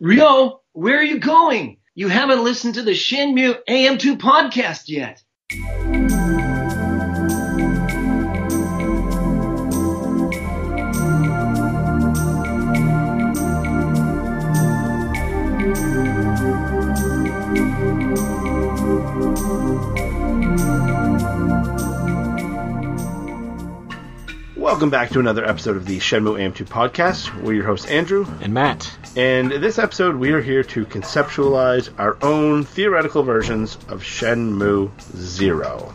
Ryo, where are you going? You haven't listened to the Shenmue AM2 podcast yet. Welcome back to another episode of the Shenmue AM2 podcast. We're your hosts, Andrew. And Matt. And this episode, we are here to conceptualize our own theoretical versions of Shenmue Zero.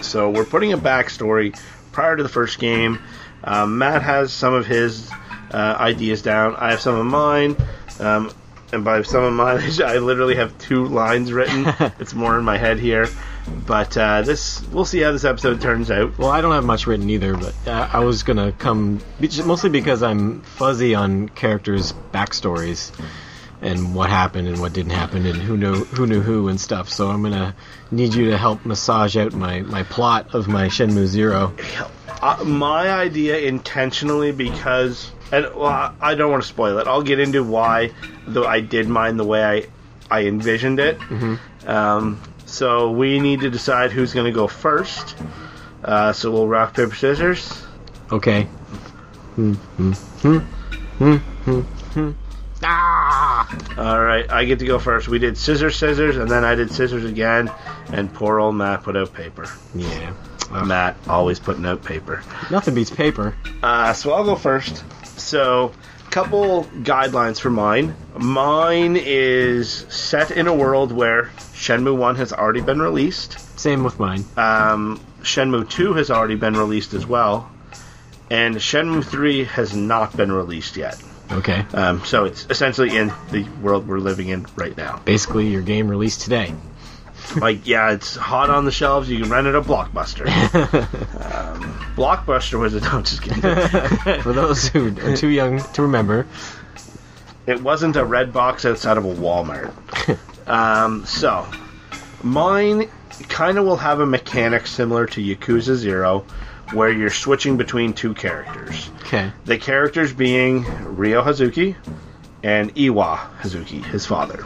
So we're putting a backstory prior to the first game. Um, Matt has some of his uh, ideas down. I have some of mine. Um, and by some of mine, I literally have two lines written. it's more in my head here. But uh, this, we'll see how this episode turns out. Well, I don't have much written either, but uh, I was gonna come mostly because I'm fuzzy on characters' backstories and what happened and what didn't happen and who knew who knew who and stuff. So I'm gonna need you to help massage out my, my plot of my Shenmue Zero. Uh, my idea intentionally because, and well, I- I don't want to spoil it. I'll get into why though I did mine the way I I envisioned it. Hmm. Um, so we need to decide who's going to go first. Uh, so we'll rock paper scissors. Okay. Hmm, hmm, hmm, ah! All right, I get to go first. We did scissors, scissors, and then I did scissors again. And poor old Matt put out paper. Yeah. Ugh. Matt always putting out paper. Nothing beats paper. Uh, so I'll go first. So, couple guidelines for mine. Mine is set in a world where Shenmue 1 has already been released. Same with mine. Um, Shenmue 2 has already been released as well. And Shenmue 3 has not been released yet. Okay. Um, so it's essentially in the world we're living in right now. Basically, your game released today. Like, yeah, it's hot on the shelves. You can rent it at Blockbuster. um, Blockbuster was a. No, just kidding. For those who are too young to remember, It wasn't a red box outside of a Walmart. um, so, mine kind of will have a mechanic similar to Yakuza Zero, where you're switching between two characters. okay. The characters being Ryo Hazuki and Iwa Hazuki, his father.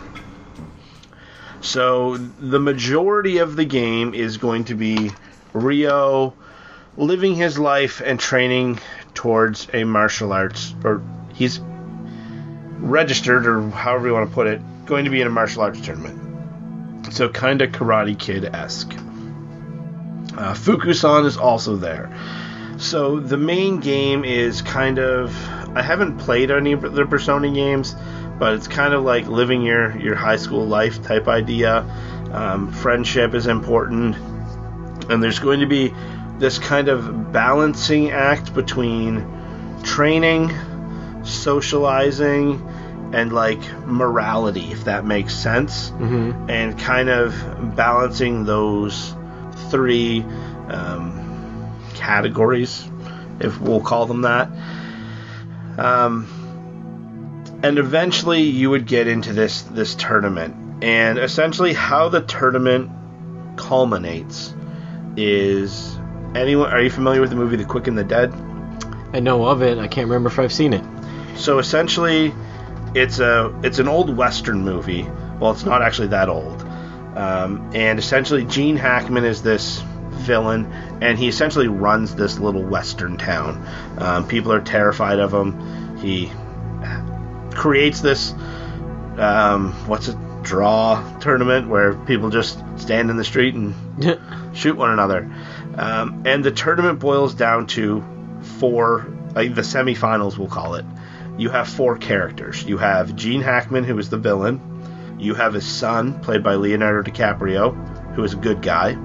So, the majority of the game is going to be Ryo living his life and training towards a martial arts, or he's registered, or however you want to put it, going to be in a martial arts tournament. So, kind of Karate Kid esque. Uh, Fukusan is also there. So, the main game is kind of. I haven't played any of the Persona games, but it's kind of like living your, your high school life type idea. Um, friendship is important. And there's going to be this kind of balancing act between training, socializing, and like morality, if that makes sense, hmm and kind of balancing those three um, categories, if we'll call them that. Um, and eventually, you would get into this this tournament, and essentially, how the tournament culminates is anyone. Are you familiar with the movie The Quick and the Dead? I know of it. I can't remember if I've seen it. So essentially, it's a it's an old western movie. Well, it's not actually that old. Um, and essentially, Gene Hackman is this villain, and he essentially runs this little western town. Um, people are terrified of him. He creates this um, what's it draw tournament where people just stand in the street and shoot one another. Um, and the tournament boils down to four, like the semifinals, we'll call it. You have four characters. You have Gene Hackman, who is the villain. You have his son, played by Leonardo DiCaprio, who is a good guy.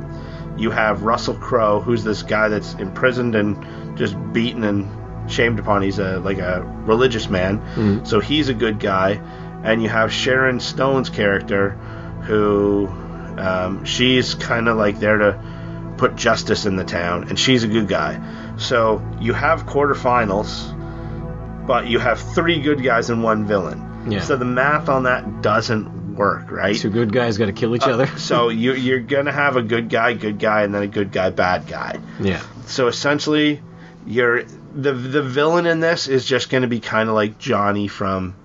You have Russell Crowe, who's this guy that's imprisoned and just beaten and shamed upon. He's a like a religious man, so he's a good guy. And you have Sharon Stone's character, who um, she's kind of like there to put justice in the town, and she's a good guy. So you have quarterfinals, but you have three good guys and one villain. Yeah. So the math on that doesn't work, right? Two good guys got to kill each other. so you, you're gonna have a good guy, good guy, and then a good guy, bad guy. yeah. So essentially, you're the the villain in this is just gonna be kind of like Johnny from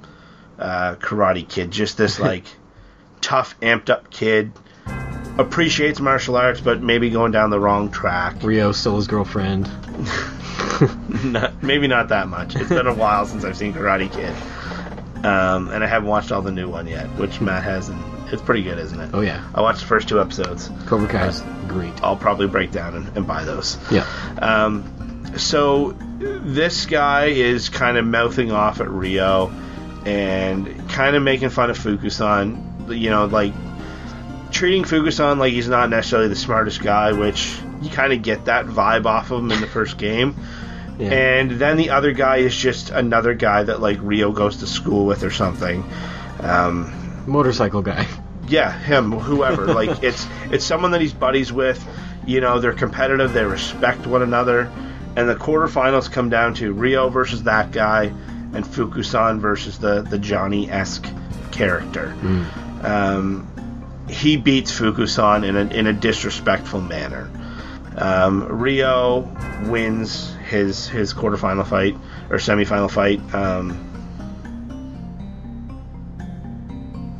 uh, Karate Kid. Just this like tough, amped up kid. Appreciates martial arts, but maybe going down the wrong track. Ryo still his girlfriend. not, maybe not that much. It's been a while since I've seen Karate Kid, um, and I haven't watched all the new one yet, which Matt has, and it's pretty good, isn't it? Oh yeah, I watched the first two episodes. Cobra Kai's great. I'll probably break down and, and buy those. Yeah. Um, so this guy is kind of mouthing off at Ryo and kind of making fun of Fukusan. You know, like treating Fukusan like he's not necessarily the smartest guy, which you kind of get that vibe off of him in the first game. Yeah. And then the other guy is just another guy that like Ryo goes to school with or something. Um, Motorcycle guy. yeah, him, whoever. like it's it's someone that he's buddies with. You know, they're competitive. They respect one another. And the quarterfinals come down to Ryo versus that guy, and Fukusan versus the the Johnny esque character. Um, he beats Fukusan in a in a disrespectful manner. Um, Ryo wins his his quarterfinal fight or semifinal fight. Um,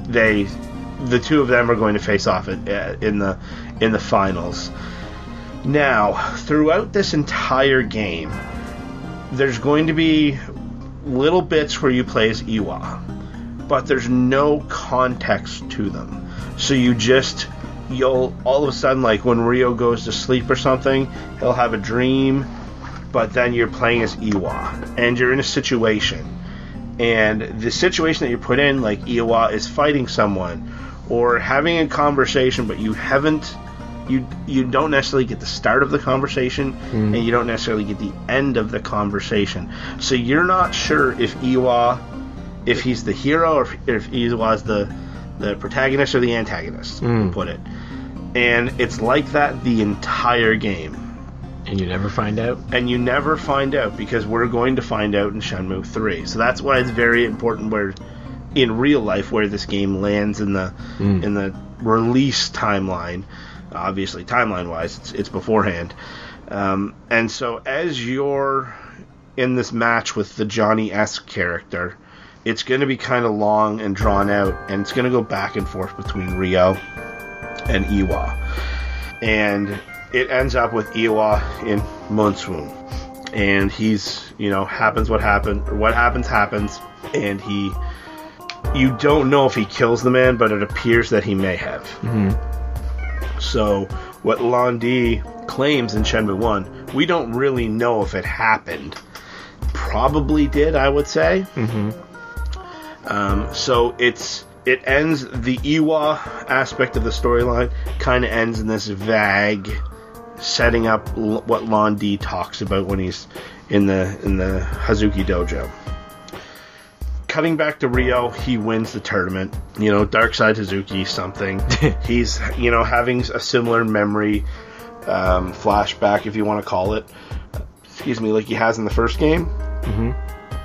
they the two of them are going to face off in the in the finals. Now, throughout this entire game, there's going to be little bits where you play as Iwa, but there's no context to them. So you just you'll all of a sudden like when Ryo goes to sleep or something, he'll have a dream, but then you're playing as Iwa and you're in a situation and the situation that you're put in, like Iwa is fighting someone or having a conversation, but you haven't, you you don't necessarily get the start of the conversation, hmm. and you don't necessarily get the end of the conversation. So you're not sure if Iwa, if he's the hero or if, if Iwa is the the protagonist or the antagonist. we'll hmm. Put it, and it's like that the entire game And you never find out. and you never find out because we're going to find out in Shenmue 3. So that's why it's very important where in real life where this game lands in the hmm. in the release timeline. Obviously, timeline wise, it's, it's beforehand. Um, and so as you're in this match with the Johnny S character, it's going to be kind of long and drawn out, and it's going to go back and forth between Ryo and Iwa and it ends up with Iwa in Moon Swoon. And he's, you know, happens what happened, what happens happens, and he, you don't know if he kills the man, but it appears that he may have. So, what Lon Lan Di claims in Shenmue 1, we don't really know if it happened. Probably did, I would say. Um, so it's it ends the Iwa aspect of the storyline kind of ends in this vague setting up l- what Lan Di talks about when he's in the in the Hazuki dojo. Cutting back to Ryo, he wins the tournament. You know, Dark Side Hazuki something. he's you know having a similar memory um, flashback, if you want to call it. Excuse me, like he has in the first game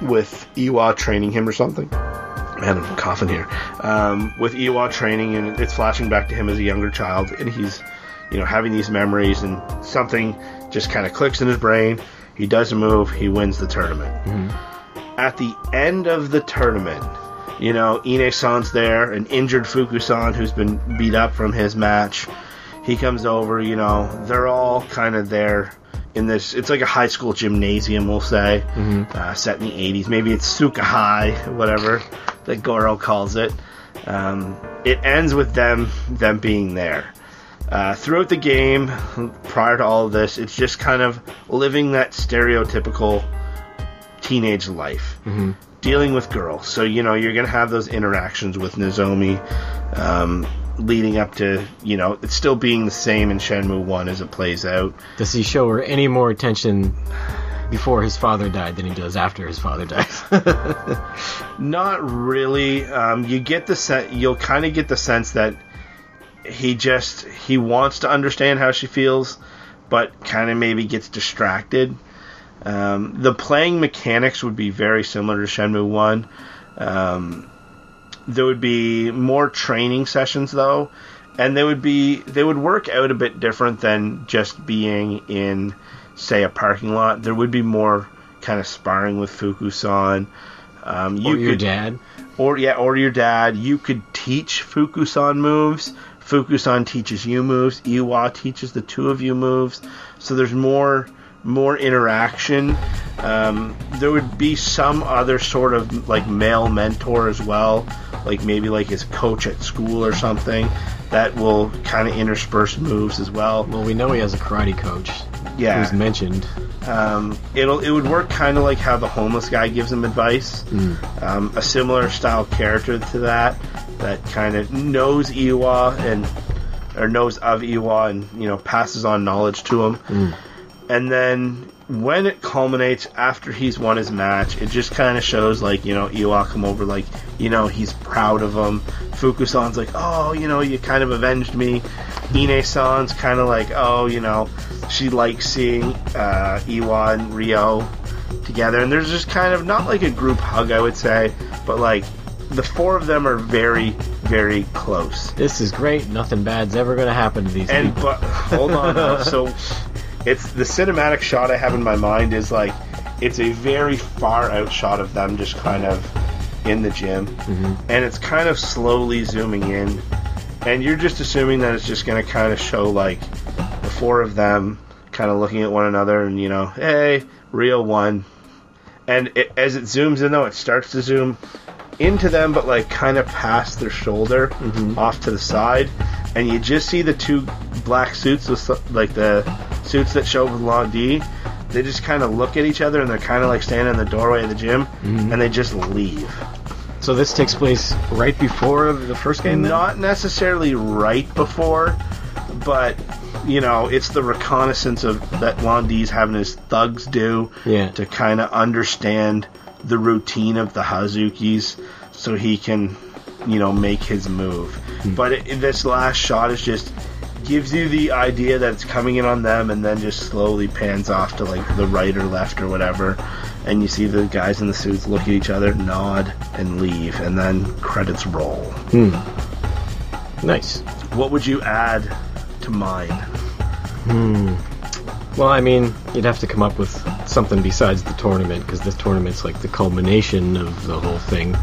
with Iwa training him or something. Man, I'm coughing here. Um, with Iwa training, and it's flashing back to him as a younger child, and he's, you know, having these memories, and something just kind of clicks in his brain. He does a move, he wins the tournament. At the end of the tournament, you know, Ine-san's there, an injured Fukusan who's been beat up from his match. He comes over, you know, they're all kind of there in this. It's like a high school gymnasium, we'll say, uh, set in the 80s. Maybe it's Suka High, whatever that Goro calls it. Um, it ends with them them being there. Uh, throughout the game, prior to all of this, it's just kind of living that stereotypical teenage life, dealing with girls. So you know you're gonna have those interactions with Nozomi, um, leading up to you know it's still being the same in Shenmue One as it plays out. Does he show her any more attention before his father died than he does after his father dies? Not really. Um, you get the sen- you'll kind of get the sense that he just he wants to understand how she feels, but kind of maybe gets distracted. Um, the playing mechanics would be very similar to Shenmue One. Um, there would be more training sessions though, and they would be they would work out a bit different than just being in say a parking lot. There would be more kind of sparring with Fukusan. Um, you or your could, dad? or yeah, or your dad. You could teach Fukusan moves. Fukusan teaches you moves. Iwa teaches the two of you moves. So there's more more interaction. Um, there would be some other sort of like male mentor as well, like maybe like his coach at school or something that will kind of intersperse moves as well. Well, we know he has a karate coach. Yeah. Who's mentioned. Um, it'll it would work kind of like how the homeless guy gives him advice. Um, a similar style character to that that kind of knows Iwa and or knows of Iwa and you know passes on knowledge to him. And then when it culminates after he's won his match, it just kind of shows like you know Iwa come over like you know he's proud of him. Fukusan's like oh you know you kind of avenged me. Ine-san's kind of like oh you know she likes seeing uh, Iwa and Ryo together, and there's just kind of not like a group hug I would say, but like the four of them are very very close. This is great. Nothing bad's ever going to happen to these And people. but hold on, so it's the cinematic shot I have in my mind is like it's a very far out shot of them just kind of in the gym, mm-hmm. and it's kind of slowly zooming in, and you're just assuming that it's just going to kind of show like the four of them kind of looking at one another, and you know, hey, real one. and it, as it zooms in though, it starts to zoom into them, but like kind of past their shoulder, mm-hmm. off to the side, and you just see the two black suits with like the suits that show with Lan Di. They just kind of look at each other, and they're kind of like standing in the doorway of the gym, mm-hmm. and they just leave. So this takes place right before the first game. Then? Not necessarily right before, but you know, it's the reconnaissance of that Lan Di's having his thugs do Yeah. to kind of understand the routine of the Hazukis, so he can, you know, make his move. Hmm. But it, this last shot is just gives you the idea that it's coming in on them, and then just slowly pans off to like the right or left or whatever, and you see the guys in the suits look at each other, nod, and leave, and then credits roll. Nice. What would you add to mine? Hmm. Well, I mean, you'd have to come up with something besides the tournament because this tournament's like the culmination of the whole thing.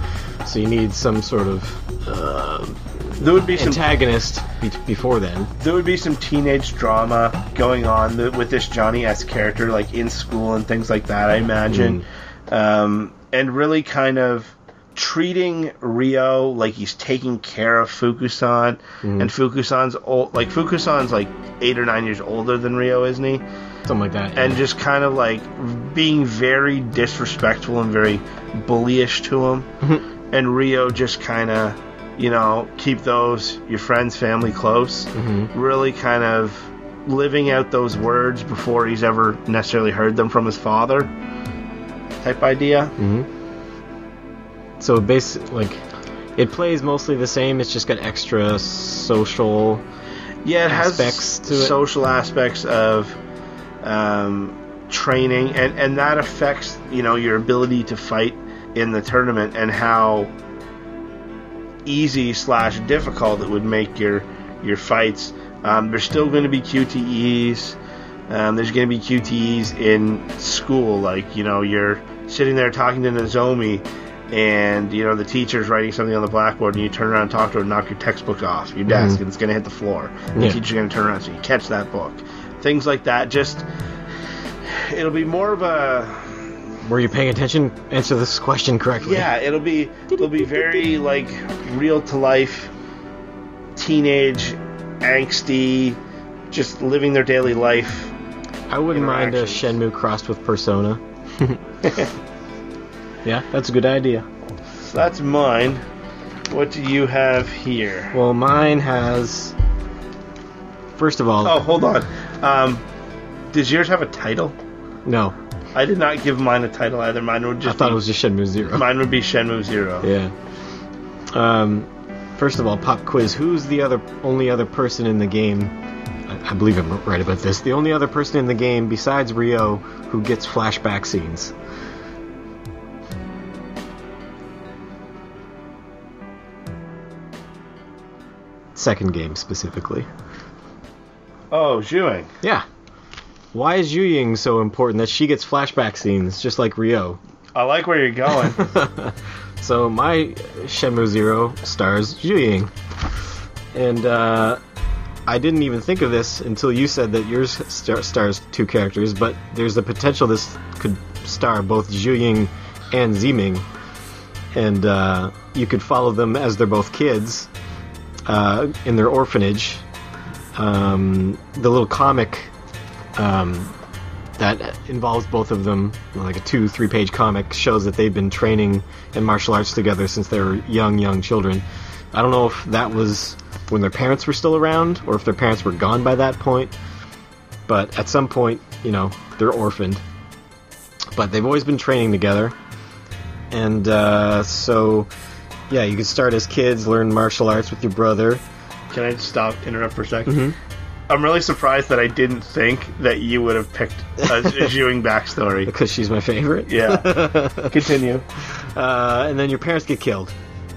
So you need some sort of uh, There would be some antagonist be- before then. there would be some teenage drama going on th- with this Johnny S character, like in school and things like that. I imagine, um, and really kind of treating Ryo like he's taking care of Fukusan, and Fukusan's old, like Fukusan's like eight or nine years older than Ryo, isn't he? Something like that. and just kind of like being very disrespectful and very bullyish to him. and Ryo just kind of, you know, keep those your friends, family close. Really kind of living out those words before he's ever necessarily heard them from his father. Type idea. so base like it plays mostly the same. It's just got extra social. Yeah, it aspects has to it. social aspects of um, training, and and that affects you know your ability to fight in the tournament and how easy slash difficult it would make your your fights. Um, there's still going to be QTEs. Um, there's going to be QTEs in school, like you know you're sitting there talking to Nozomi, and you know the teacher's writing something on the blackboard, and you turn around and talk to her and knock your textbook off your desk, and it's going to hit the floor. And Yeah. The teacher's going to turn around, so you catch that book. Things like that. Just it'll be more of a Were you paying attention? Answer this question correctly. yeah, it'll be it'll be very like real to life, teenage, angsty, just living their daily life. I wouldn't mind a. Shenmue crossed with Persona. yeah, that's a good idea. So that's mine. What do you have here? Well, mine has. First of all, Oh, hold on. Um, does yours have a title? no, I did not give mine a title either. Mine would just. I thought be, it was just Shenmue Zero. mine would be Shenmue Zero. Yeah. Um, first of all, pop quiz. Who's the other only other person in the game? I, I believe I'm right about this. The only other person in the game besides Ryo who gets flashback scenes. Second game specifically. Oh, Xiuying. Yeah. Why is Xiuying so important that she gets flashback scenes just like Ryo? I like where you're going. So my Shenmue Zero stars Xiuying, and uh, I didn't even think of this until you said that yours star- stars two characters, but there's the potential this could star both Xiuying and Ziming, and uh, you could follow them as they're both kids uh, in their orphanage. Um, the little comic um, that involves both of them, like a two, three page comic, shows that they've been training in martial arts together since they were young, young children. I don't know if that was when their parents were still around or if their parents were gone by that point, but at some point, you know, they're orphaned. But they've always been training together. And uh, so, yeah, you can start as kids, learn martial arts with your brother. Can I stop, interrupt for a 2nd Mhm. I'm really surprised that I didn't think that you would have picked a, a Xiuying backstory. Because she's my favorite. Yeah. Continue. Uh, and then your parents get killed,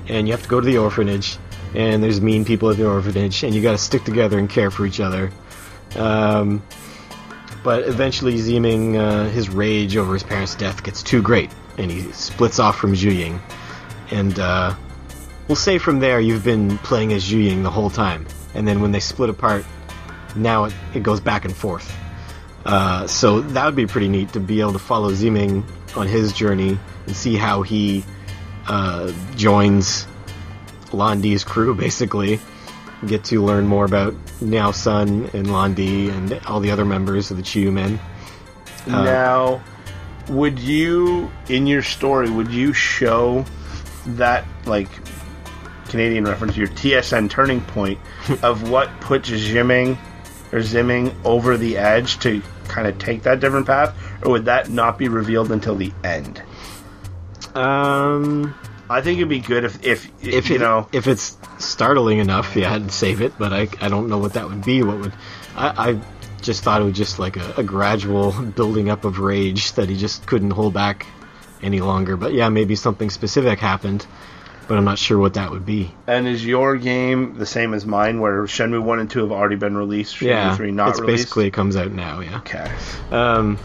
and you have to go to the orphanage, and there's mean people at the orphanage, and you got to stick together and care for each other. Um, but eventually, Ziming, uh, his rage over his parents' death gets too great, and he splits off from Xiuying. And uh, we'll say from there you've been playing as Xiuying the whole time, and then when they split apart, now it, it goes back and forth. Uh, so that would be pretty neat to be able to follow Ziming on his journey and see how he uh, joins Lan Di's crew, basically. Get to learn more about Niao Sun and Lan Di and all the other members of the Chiyu Men. Uh, now, would you, in your story, would you show that, like, Canadian reference, your TSN turning point of what puts Ziming or Zimming over the edge to kind of take that different path, or would that not be revealed until the end? Um, I think it'd be good if, if, if you it, know, if it's startling enough, yeah, I'd save it. But I, I don't know what that would be. What would I? I just thought it was just like a, a gradual building up of rage that he just couldn't hold back any longer. But yeah, maybe something specific happened, but I'm not sure what that would be. and is your game the same as mine, where Shenmue one and two have already been released, Shenmue yeah, three not it's released? basically it comes out now. Yeah. okay. Um,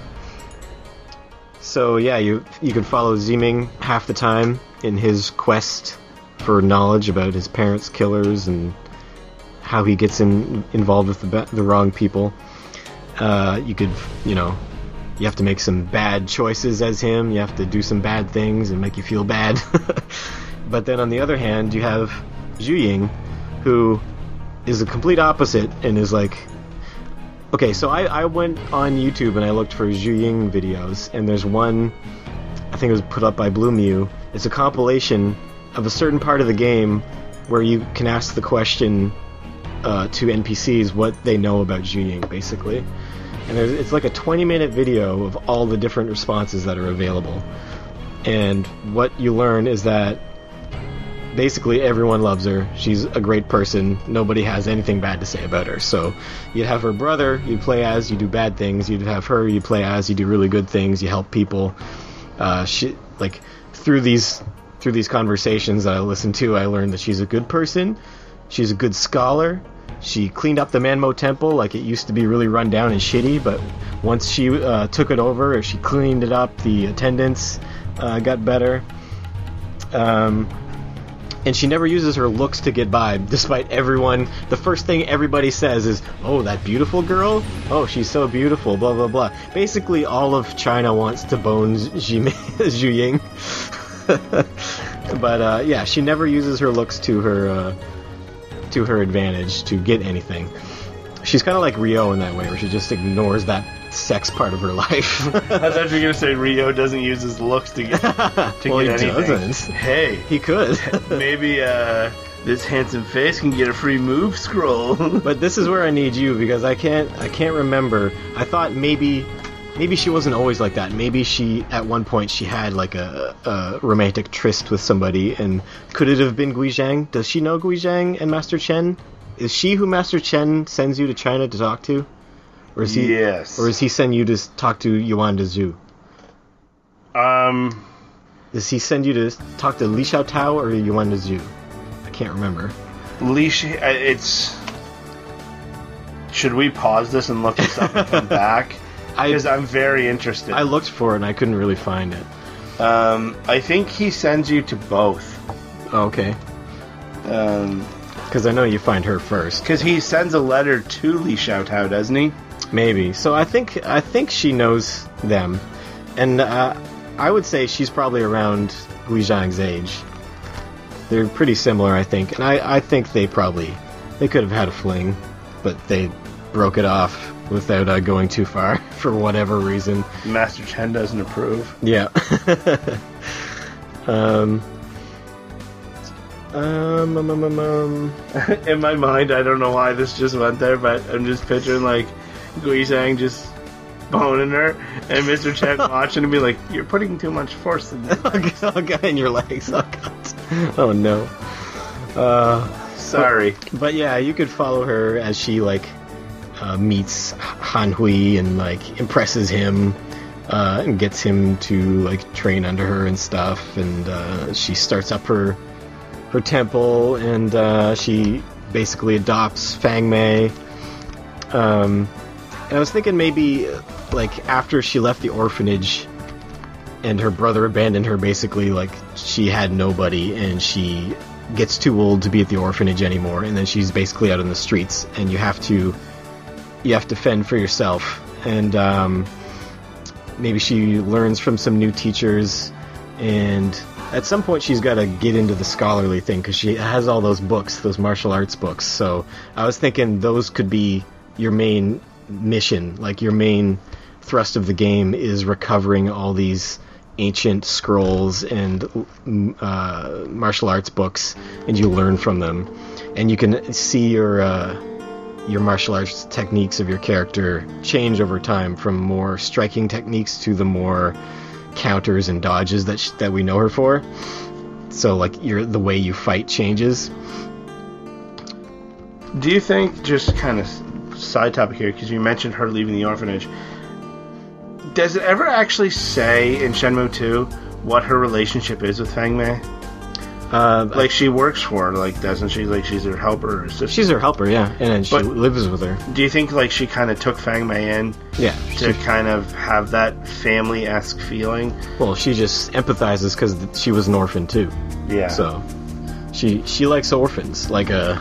so yeah, you you can follow Ziming half the time in his quest for knowledge about his parents' killers and how he gets in, involved with the the wrong people. Uh, you could, you know, you have to make some bad choices as him. You have to do some bad things and make you feel bad. but then on the other hand, you have Xiuying, who is the complete opposite and is like Okay, so I, I went on YouTube and I looked for Xiuying videos, and there's one, I think it was put up by Blue Mew. It's a compilation of a certain part of the game where you can ask the question uh, to NPCs what they know about Xiuying, basically. And it's like a 20 minute video of all the different responses that are available. And what you learn is that basically everyone loves her. She's a great person. Nobody has anything bad to say about her. So you'd have her brother you play as, you do bad things. You'd have her you play as, you do really good things. You help people. Uh, she like through these through these conversations that I listened to, I learned that she's a good person. She's a good scholar. She cleaned up the Man Mo Temple like it used to be really run down and shitty, but once she uh, took it over, she cleaned it up. The attendance uh, got better. Um, and she never uses her looks to get by, despite everyone. The first thing everybody says is, "Oh, that beautiful girl! Oh, she's so beautiful!" Blah blah blah. Basically, all of China wants to bone Zhu Ying. but uh, yeah, she never uses her looks to her uh, to her advantage to get anything. She's kind of like Ryo in that way, where she just ignores that sex part of her life. I thought you were gonna say Ryo doesn't use his looks to get to well, get he anything. doesn't. Hey, He could. maybe uh, this handsome face can get a free move scroll. But this is where I need you because I can't I can't remember. I thought maybe maybe she wasn't always like that. Maybe she at one point she had like a, a romantic tryst with somebody and could it have been Gui Zhang? Does she know Gui Zhang and Master Chen? Is she who Master Chen sends you to China to talk to? Or is he yes. or does he send you to talk to Yuanda Zhu? um, Does he send you to talk to Lishao Tao or Yuanda Zhu? I can't remember. leash. uh, It's. Should we pause this and look this up and come back? Because I'm very interested. I looked for it and I couldn't really find it. Um, I think he sends you to both. Oh, okay. Um, Because I know you find her first. because he sends a letter to Lishao Tao, doesn't he? Maybe. So I think I think she knows them, and uh, I would say she's probably around Gui Zhang's age. They're pretty similar, I think, and I, I think they probably they could have had a fling, but they broke it off without uh, going too far for whatever reason. Master Chen doesn't approve. Yeah. um. Um, um, um, um, um. In my mind, I don't know why this just went there, but I'm just picturing like Gui Zhang just boning her, and Mr. Chen watching and be like, "You're putting too much force in this." oh, God, in your legs. Oh, God. Oh, no. Uh, Sorry. but yeah, you could follow her as she, like, uh, meets Han Hui and, like, impresses him, uh, and gets him to, like, train under her and stuff, and, uh, she starts up her, her temple, and, uh, she basically adopts Fang Mei. Um, and I was thinking maybe, like, after she left the orphanage, and her brother abandoned her basically like she had nobody and she gets too old to be at the orphanage anymore and then she's basically out in the streets and you have to you have to fend for yourself. And um, maybe she learns from some new teachers and at some point she's got to get into the scholarly thing because she has all those books those martial arts books. So i was thinking those could be your main mission like your main thrust of the game is recovering all these ancient scrolls and uh, martial arts books, and you learn from them, and you can see your uh, your martial arts techniques of your character change over time from more striking techniques to the more counters and dodges that sh- that we know her for. So like your the way you fight changes. Do you think, just kind of side topic here, because you mentioned her leaving the orphanage, does it ever actually say in Shenmue 2 what her relationship is with Fang Mei? Uh, Like, she works for her, like, doesn't she? Like, she's her helper or assistant. she's her helper, yeah, and then she But- lives with her. Do you think, like, she kind of took Fang Mei in Yeah, to she, kind of have that family esque feeling? well, she just empathizes because she was an orphan too. Yeah. So she she likes orphans. Like uh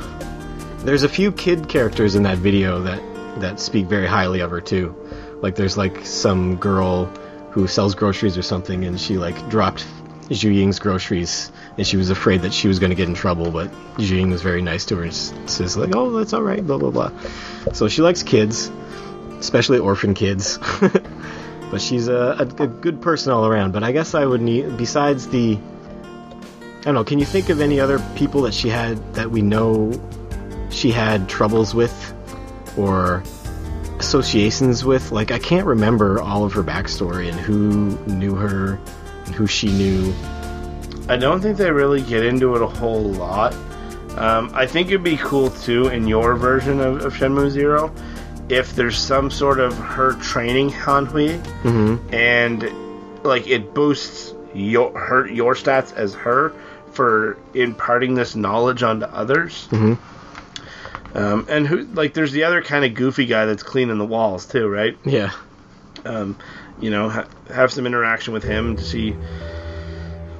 there's a few kid characters in that video that that speak very highly of her too. Like there's like some girl who sells groceries or something and she like dropped Xiuying's groceries and she was afraid that she was going to get in trouble, but Xiuying was very nice to her and says like, "Oh, that's all right." Blah blah blah. So she likes kids, especially orphan kids. but she's a, a, a good person all around. But I guess I would need besides the I don't know. Can you think of any other people that she had that we know she had troubles with or associations with? Like, I can't remember all of her backstory and who knew her and who she knew. I don't think they really get into it a whole lot. Um, I think it'd be cool too in your version of, of Shenmue Zero if there's some sort of her training Hanhui Mm-hmm. and like it boosts your her your stats as her for imparting this knowledge onto others. Mhm. Um, and who like there's the other kind of goofy guy that's cleaning the walls too, right? Yeah. um, you know, ha- have some interaction with him to see,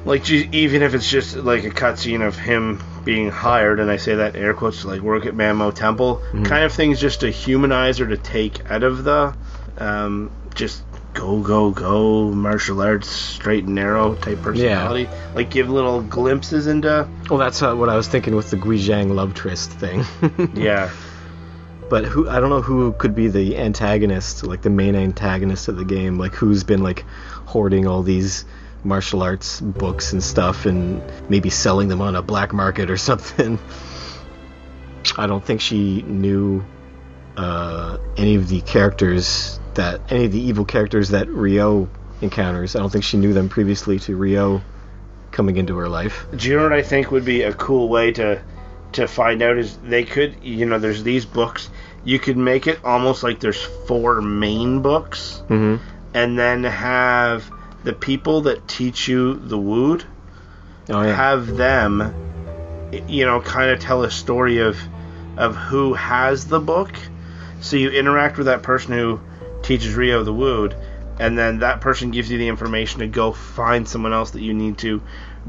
like, even if it's just like a cutscene of him being hired, and I say that in air quotes, like work at Man Mo Temple, kind of things just to humanize or to take out of the, um, just go go go martial arts straight and narrow type personality. yeah. Like give little glimpses into, Well, that's uh, what I was thinking with the Guizhang love tryst thing. yeah. But who I don't know who could be the antagonist, like the main antagonist of the game, like who's been like hoarding all these martial arts books and stuff and maybe selling them on a black market or something. I don't think she knew uh, any of the characters that any of the evil characters that Ryo encounters. I don't think she knew them previously to Ryo coming into her life. Do you know what I think would be a cool way to to find out is they could you know there's these books you could make it almost like there's four main books Mm-hmm. and then have the people that teach you the wood Oh yeah. have them you know kind of tell a story of of who has the book so you interact with that person who teaches Ryo the wood and then that person gives you the information to go find someone else that you need to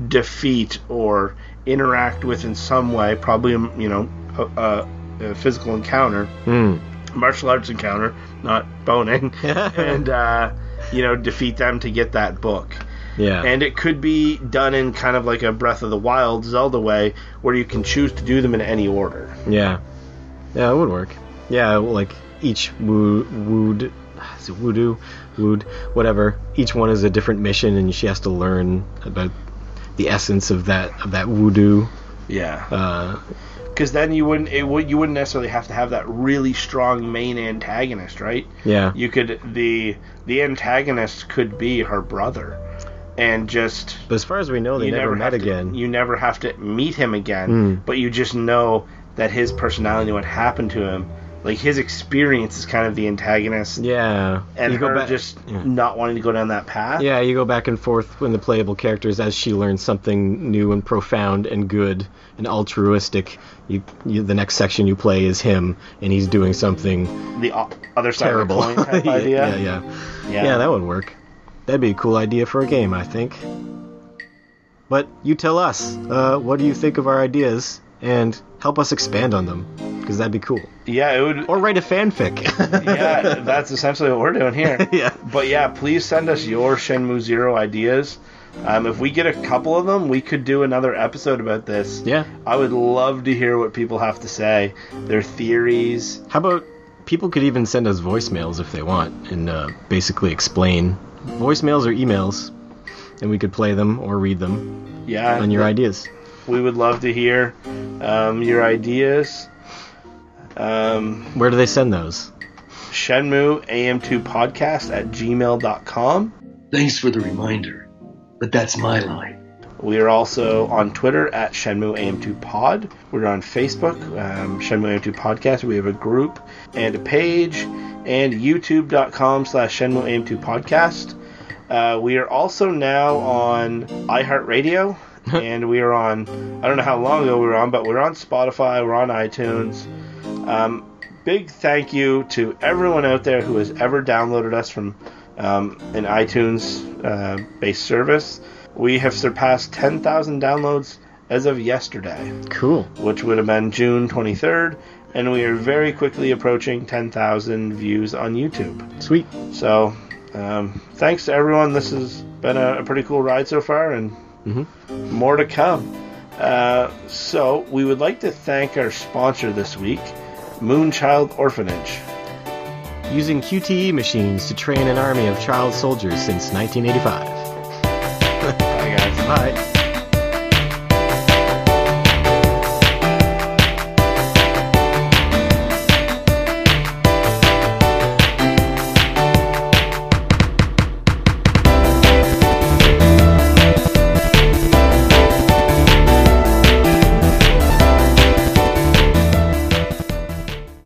defeat or interact with in some way, probably you know a, a, a physical encounter, Hmm. martial arts encounter, not boning, and uh, you know defeat them to get that book. Yeah. And it could be done in kind of like a Breath of the Wild Zelda way, where you can choose to do them in any order. Yeah, yeah, it would work. Yeah, like each woo wood, is it voodoo, wood, whatever. Each one is a different mission, and she has to learn about the essence of that of that voodoo. Yeah. Uh, because then you wouldn't it would you wouldn't necessarily have to have that really strong main antagonist, right? yeah, You could the the antagonist could be her brother, and just but as far as we know, they you never, met to- again. you never have to meet him again, Mm. but you just know that his personality, what happened to him, like his experience, is kind of the antagonist, yeah, and you her go back. just yeah. not wanting to go down that path. Yeah, you go back and forth when the playable characters as she learns something new and profound and good and altruistic. You, you the next section you play is him and he's doing something The o- other side terrible. of the coin yeah, idea. yeah, yeah, Yeah. yeah. that would work. That'd be a cool idea for a game, I think. But you tell us, uh, what do you think of our ideas, and help us expand on them, because that'd be cool. Yeah, it would. Or write a fanfic. yeah, that's essentially what we're doing here. Yeah. But yeah, please send us your Shenmue Zero ideas. Um, if we get a couple of them, we could do another episode about this. yeah. I would love to hear what people have to say, their theories. How about people could even send us voicemails if they want and uh, basically explain voicemails or emails, and we could play them or read them Yeah, on your ideas. We would love to hear um, your ideas. Um, Where do they send those? Shenmue AM2 podcast at gmail.com. Thanks for the reminder, but that's my line. We are also on Twitter at Shenmue AM2 Pod. We're on Facebook, um, Shenmue AM2 Podcast. We have a group and a page, and YouTube.com slash Shenmue AM2 Podcast. Uh, we are also now on iHeartRadio, and we are on, I don't know how long ago we were on, but we're on Spotify, we're on iTunes. Um, big thank you to everyone out there who has ever downloaded us from um, an iTunes uh, based service. We have surpassed 10,000 downloads as of yesterday, Cool. which would have been June 23rd, and we are very quickly approaching 10,000 views on YouTube. Sweet. So, um, thanks to everyone. This has been a, a pretty cool ride so far, and Mhm. more to come. Uh, so, we would like to thank our sponsor this week, Moonchild Orphanage. Using QTE machines to train an army of child soldiers since 1985. Bye, guys. Bye.